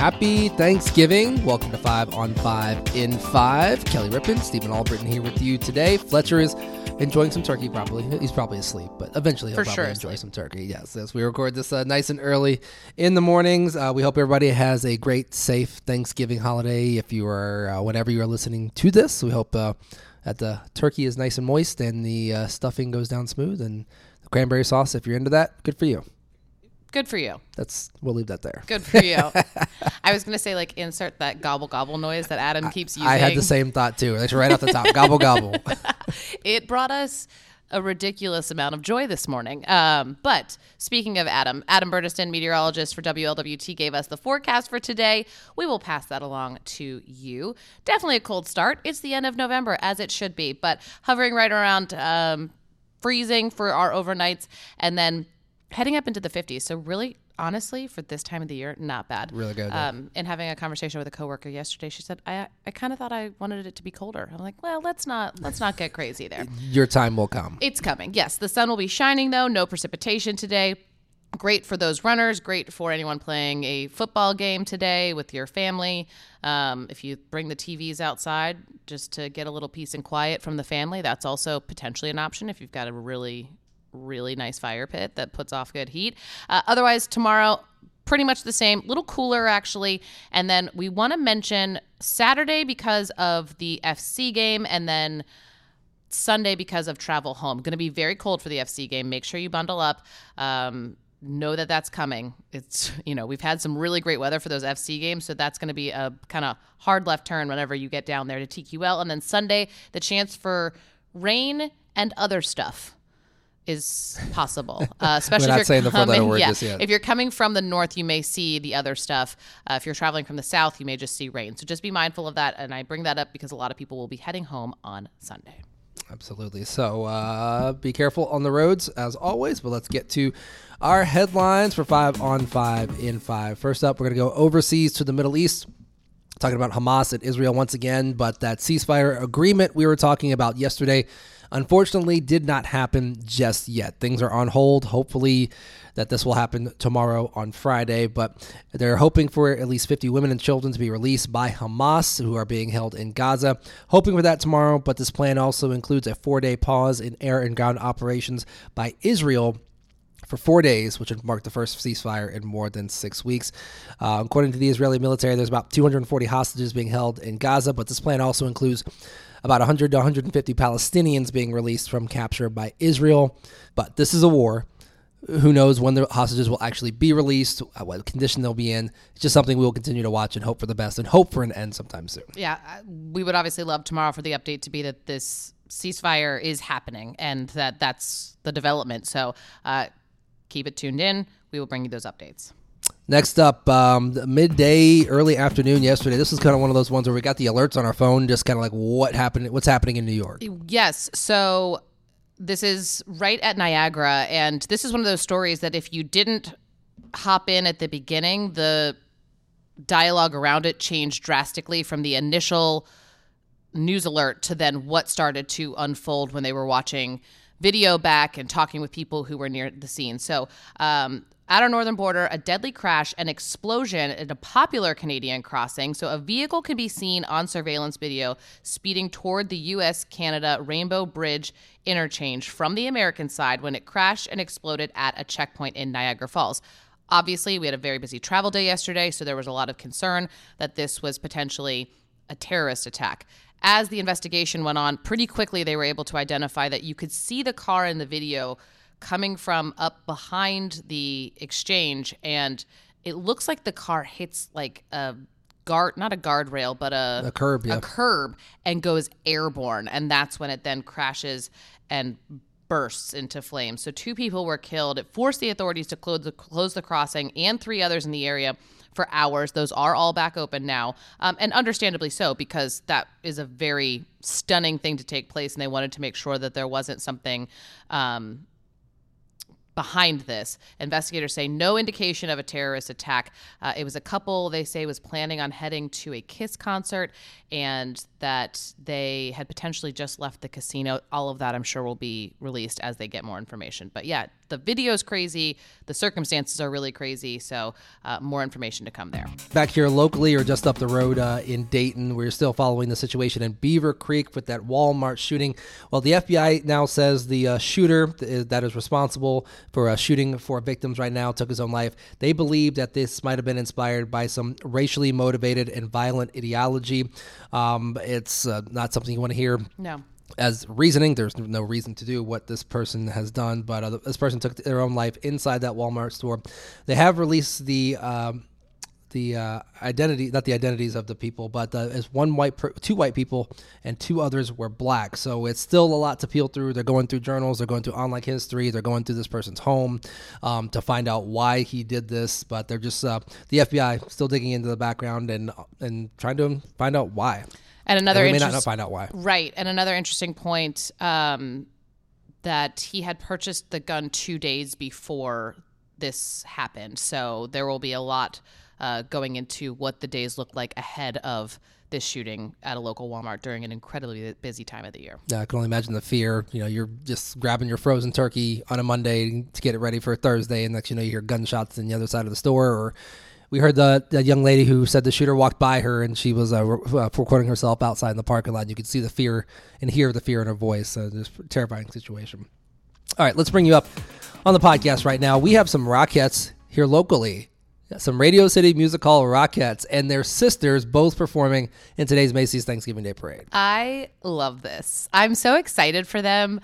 Happy Thanksgiving. Welcome to 5 on 5 in 5. Kelly Rippin, Stephen Albritton here with you today. Fletcher is enjoying some turkey probably. He's probably asleep, but eventually he'll For probably sure enjoy asleep. some turkey. Yes, as we record this uh, nice and early in the mornings. Uh, we hope everybody has a great, safe Thanksgiving holiday if you are, uh, whenever you are listening to this. We hope uh, that the turkey is nice and moist and the uh, stuffing goes down smooth and the cranberry sauce, if you're into that, good for you. Good for you. That's We'll leave that there. Good for you. I was gonna say like insert that gobble gobble noise that Adam keeps using. I had the same thought too. That's right off the top. gobble gobble. It brought us a ridiculous amount of joy this morning. Um, but speaking of Adam, Adam Burniston, meteorologist for WLWT, gave us the forecast for today. We will pass that along to you. Definitely a cold start. It's the end of November, as it should be, but hovering right around um, freezing for our overnights, and then heading up into the 50s. So really. Honestly, for this time of the year, not bad. Really good. Um, and having a conversation with a coworker yesterday, she said, "I, I kind of thought I wanted it to be colder." I'm like, "Well, let's not, let's not get crazy there." Your time will come. It's coming. Yes, the sun will be shining though. No precipitation today. Great for those runners. Great for anyone playing a football game today with your family. Um, if you bring the TVs outside just to get a little peace and quiet from the family, that's also potentially an option if you've got a really, really nice fire pit that puts off good heat. Uh, otherwise, tomorrow, pretty much the same, little cooler actually. And then we want to mention Saturday because of the FC game, and then Sunday because of travel home. Going to be very cold for the FC game. Make sure you bundle up. Um, know that that's coming. It's you know we've had some really great weather for those FC games, so that's going to be a kind of hard left turn whenever you get down there to TQL. And then Sunday, the chance for rain and other stuff is possible, uh, especially if you're coming. yeah, if you're coming from the north, you may see the other stuff. Uh, if you're traveling from the south, you may just see rain. So just be mindful of that. And I bring that up because a lot of people will be heading home on Sunday. Absolutely. So uh, be careful on the roads as always. But let's get to our headlines for five on five in five. First up, we're going to go overseas to the Middle East. Talking about Hamas and Israel once again, but that ceasefire agreement we were talking about yesterday, unfortunately, did not happen just yet. Things are on hold. Hopefully, that this will happen tomorrow on Friday, but they're hoping for at least 50 women and children to be released by Hamas who are being held in Gaza. Hoping for that tomorrow, but this plan also includes a four day pause in air and ground operations by Israel for four days, which would mark the first ceasefire in more than six weeks. Uh, according to the Israeli military, there's about 240 hostages being held in Gaza, but this plan also includes about 100 to 150 Palestinians being released from capture by Israel. But this is a war. Who knows when the hostages will actually be released, uh, what condition they'll be in. It's just something we will continue to watch and hope for the best and hope for an end sometime soon. Yeah, we would obviously love tomorrow for the update to be that this ceasefire is happening and that that's the development. So uh, keep it tuned in. We will bring you those updates. Next up, um, midday, early afternoon yesterday. This was kind of one of those ones where we got the alerts on our phone, just kind of like what happened, what's happening in New York. Yes. So this is right at Niagara. And this is one of those stories that if you didn't hop in at the beginning, the dialogue around it changed drastically from the initial news alert to then what started to unfold when they were watching video back and talking with people who were near the scene. So, um, at our northern border, a deadly crash and explosion at a popular Canadian crossing. So, a vehicle can be seen on surveillance video speeding toward the US Canada Rainbow Bridge interchange from the American side when it crashed and exploded at a checkpoint in Niagara Falls. Obviously, we had a very busy travel day yesterday, so there was a lot of concern that this was potentially a terrorist attack. As the investigation went on, pretty quickly they were able to identify that you could see the car in the video coming from up behind the exchange, and it looks like the car hits like a guard, not a guardrail, but a, A curb, yeah. a curb, and goes airborne, and that's when it then crashes and bursts into flames. So two people were killed. It forced the authorities to close the, close the crossing and three others in the area for hours. Those are all back open now, um, and understandably so because that is a very stunning thing to take place, and they wanted to make sure that there wasn't something. Um, behind this. Investigators say no indication of a terrorist attack. Uh, it was a couple they say was planning on heading to a Kiss concert and that they had potentially just left the casino. All of that I'm sure will be released as they get more information. But yeah, The video's crazy. The circumstances are really crazy. So, uh, more information to come there. Back here locally or just up the road uh, in Dayton, we're still following the situation in Beavercreek with that Walmart shooting. Well, the FBI now says the uh, shooter that is responsible for uh, shooting four victims right now took his own life. They believe that this might have been inspired by some racially motivated and violent ideology. Um, it's uh, not something you want to hear. No as reasoning. There's no reason to do what this person has done, but uh, this person took their own life inside that Walmart store. They have released the um, the uh, identity, not the identities of the people, but uh, as one white, per- two white people, and two others were black. So it's still a lot to peel through. They're going through journals, they're going through online history, they're going through this person's home um, to find out why he did this. But they're just uh, the FBI still digging into the background and and trying to find out why. And another and we may not find out why. Right. And another interesting point um, that he had purchased the gun two days before this happened. So there will be a lot uh, going into what the days look like ahead of this shooting at a local Walmart during an incredibly busy time of the year. Yeah, I can only imagine the fear. You know, you're just grabbing your frozen turkey on a Monday to get it ready for a Thursday, and next you know you hear gunshots in the other side of the store, or we heard the, the young lady who said the shooter walked by her and she was uh, uh, recording herself outside in the parking lot. You could see the fear and hear the fear in her voice. So just terrifying situation. All right, let's bring you up on the podcast right now. We have some Rockettes here locally. Some Radio City Music Hall Rockettes and their sisters both performing in today's Macy's Thanksgiving Day Parade. I love this. I'm so excited for them.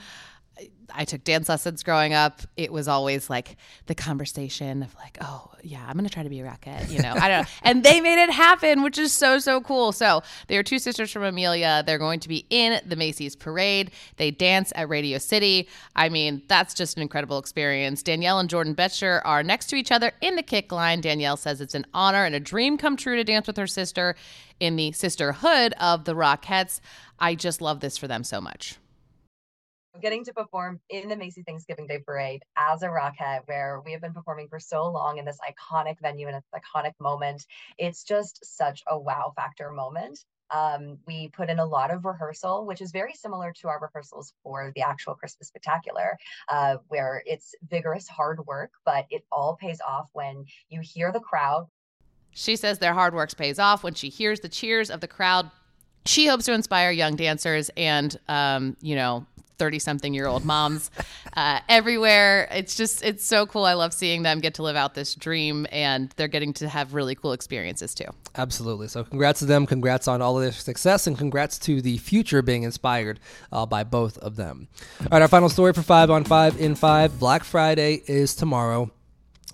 I took dance lessons growing up. It was always like the conversation of like, oh yeah, I'm gonna try to be a rocket, you know. I don't know. And they made it happen, which is so so cool. So they are two sisters from Amelia. They're going to be in the Macy's parade. They dance at Radio City. I mean, that's just an incredible experience. Danielle and Jordan Betcher are next to each other in the kick line. Danielle says it's an honor and a dream come true to dance with her sister in the sisterhood of the Rockettes. I just love this for them so much getting to perform in the Macy's Thanksgiving Day Parade as a Rockette, where we have been performing for so long in this iconic venue and this iconic moment. It's just such a wow factor moment. Um, we put in a lot of rehearsal, which is very similar to our rehearsals for the actual Christmas Spectacular, uh, where it's vigorous, hard work, but it all pays off when you hear the crowd. She says their hard work pays off when she hears the cheers of the crowd she hopes to inspire young dancers and um, you know 30 something year old moms uh, everywhere. It's just, it's so cool. I love seeing them get to live out this dream and they're getting to have really cool experiences too. Absolutely. So, congrats to them. Congrats on all of their success and congrats to the future being inspired uh, by both of them. All right, our final story for five on five in five Black Friday is tomorrow.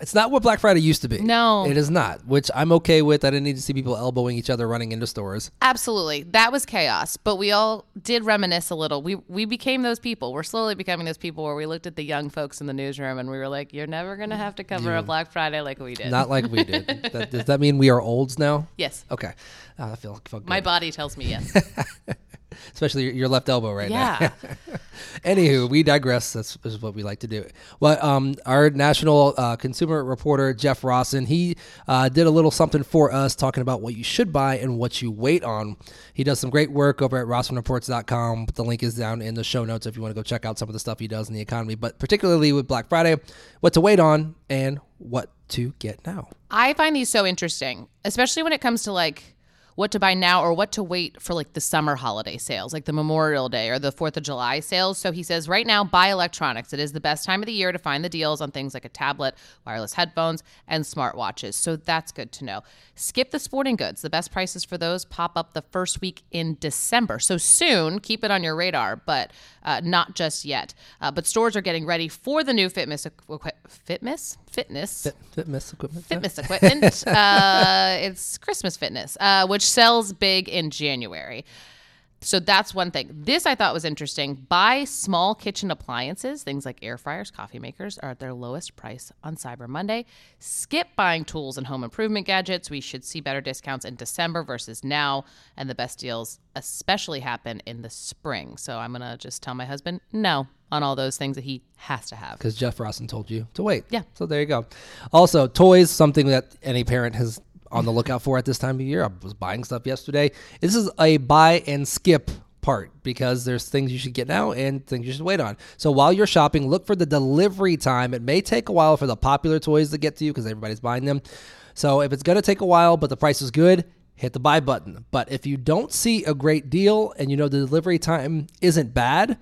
It's not what Black Friday used to be. No. It is not, which I'm okay with. I didn't need to see people elbowing each other running into stores. Absolutely. That was chaos, but we all did reminisce a little. We we became those people. We're slowly becoming those people where we looked at the young folks in the newsroom and we were like, you're never going to have to cover a Black Friday like we did. Not like we did. that, does that mean we are olds now? Yes. Okay. Oh, I feel, feel My body tells me yes. especially your left elbow right yeah. now. Anywho, we digress. That's, that's, what we like to do. Well, um, our national uh, consumer reporter Jeff Rossen, he uh, did a little something for us, talking about what you should buy and what you wait on. He does some great work over at RossenReports.com. The link is down in the show notes if you want to go check out some of the stuff he does in the economy, but particularly with Black Friday, what to wait on and what to get now. I find these so interesting, especially when it comes to like what to buy now or what to wait for like the summer holiday sales, like the Memorial Day or the 4th of July sales. So he says, right now, buy electronics. It is the best time of the year to find the deals on things like a tablet, wireless headphones, and smartwatches. So that's good to know. Skip the sporting goods. The best prices for those pop up the first week in December. So soon, keep it on your radar, but uh, not just yet. Uh, but stores are getting ready for the new fitness equi- fitness fitness Fit, fitness equipment. fitness equipment. uh, it's Christmas fitness, uh, which sells big in January. So that's one thing. This I thought was interesting. Buy small kitchen appliances, things like air fryers, coffee makers are at their lowest price on Cyber Monday. Skip buying tools and home improvement gadgets. We should see better discounts in December versus now, and the best deals especially happen in the spring. So I'm going to just tell my husband no on all those things that he has to have. Because Jeff Rossen told you to wait. Yeah. So there you go. Also, toys, something that any parent has on the lookout for at this time of year. I was buying stuff yesterday. This is a buy and skip part because there's things you should get now and things you should wait on. So while you're shopping, look for the delivery time. It may take a while for the popular toys to get to you because everybody's buying them. So if it's going to take a while, but the price is good, hit the buy button. But if you don't see a great deal and you know the delivery time isn't bad,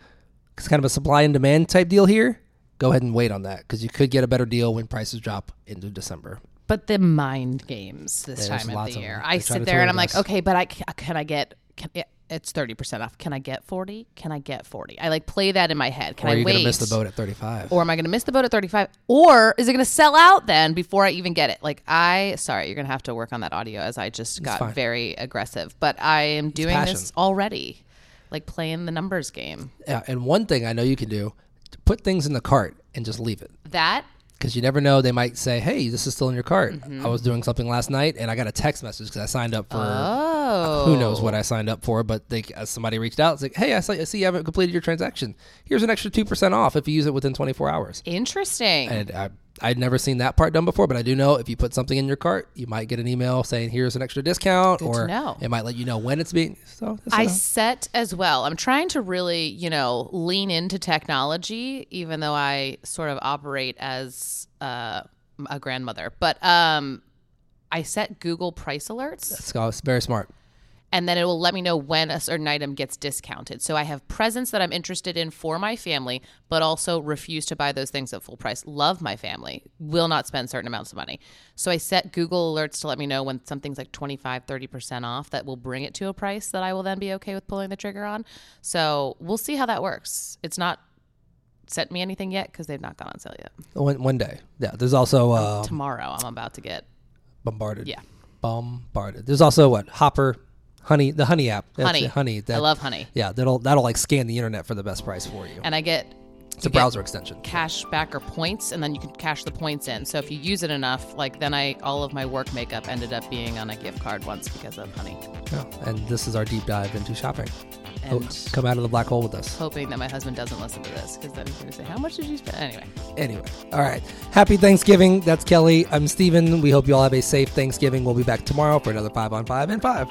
it's kind of a supply and demand type deal here, go ahead and wait on that because you could get a better deal when prices drop into December. But the mind games this There's time of the year. them. I sit there and I'm like, okay, but I can I get can, it's thirty percent off. Can I get forty? Can I get forty? I like play that in my head. Can or I are you wait? going to miss the boat at 35? Or am I going to miss the boat at 35? Or is it going to sell out then before I even get it? Like, I, sorry, you're going to have to work on that audio as I just got very aggressive. But I am doing this already, like playing the numbers game. yeah, and one thing I know you can do, put things in the cart and just leave it. That, because you never know. They might say, "Hey, this is still in your cart." Mm-hmm. I was doing something last night, and I got a text message because I signed up for oh. who knows what I signed up for. But they, uh, somebody reached out, it's like, "Hey, I see, I see you haven't completed your transaction. Here's an extra two percent off if you use it within 24 hours." Interesting. And I, I'd never seen that part done before, but I do know if you put something in your cart, you might get an email saying, "Here's an extra discount," Good or it might let you know when it's being. So that's I set as well. I'm trying to really, you know, lean into technology, even though I sort of operate as uh, a grandmother. But um, I set Google price alerts. it's, it's very smart. And then it will let me know when a certain item gets discounted. So I have presents that I'm interested in for my family, but also refuse to buy those things at full price. Love my family, will not spend certain amounts of money. So I set Google alerts to let me know when something's like 25, 30% off that will bring it to a price that I will then be okay with pulling the trigger on. So we'll see how that works. It's not sent me anything yet because they've not gone on sale yet. One, one day, yeah. There's also uh, Tomorrow I'm about to get bombarded. Yeah. bombarded. There's also what Hopper, Honey, the Honey app. That's Honey. it, Honey. I love honey. Yeah, that'll that'll like scan the internet for the best price for you. And I get It's a browser extension. cash back or points and then you can cash the points in so if you use it enough like then i all of my work makeup ended up being on a gift card once because of honey Yeah. And this is our deep dive into shopping. Oh, and come out of the black hole with us. hoping that my husband doesn't listen to this because then he's going to say how much did you spend anyway Anyway, all right. Happy Thanksgiving. That's Kelly. I'm Steven. We hope you all have a safe Thanksgiving. We'll be back tomorrow for another five on five and five.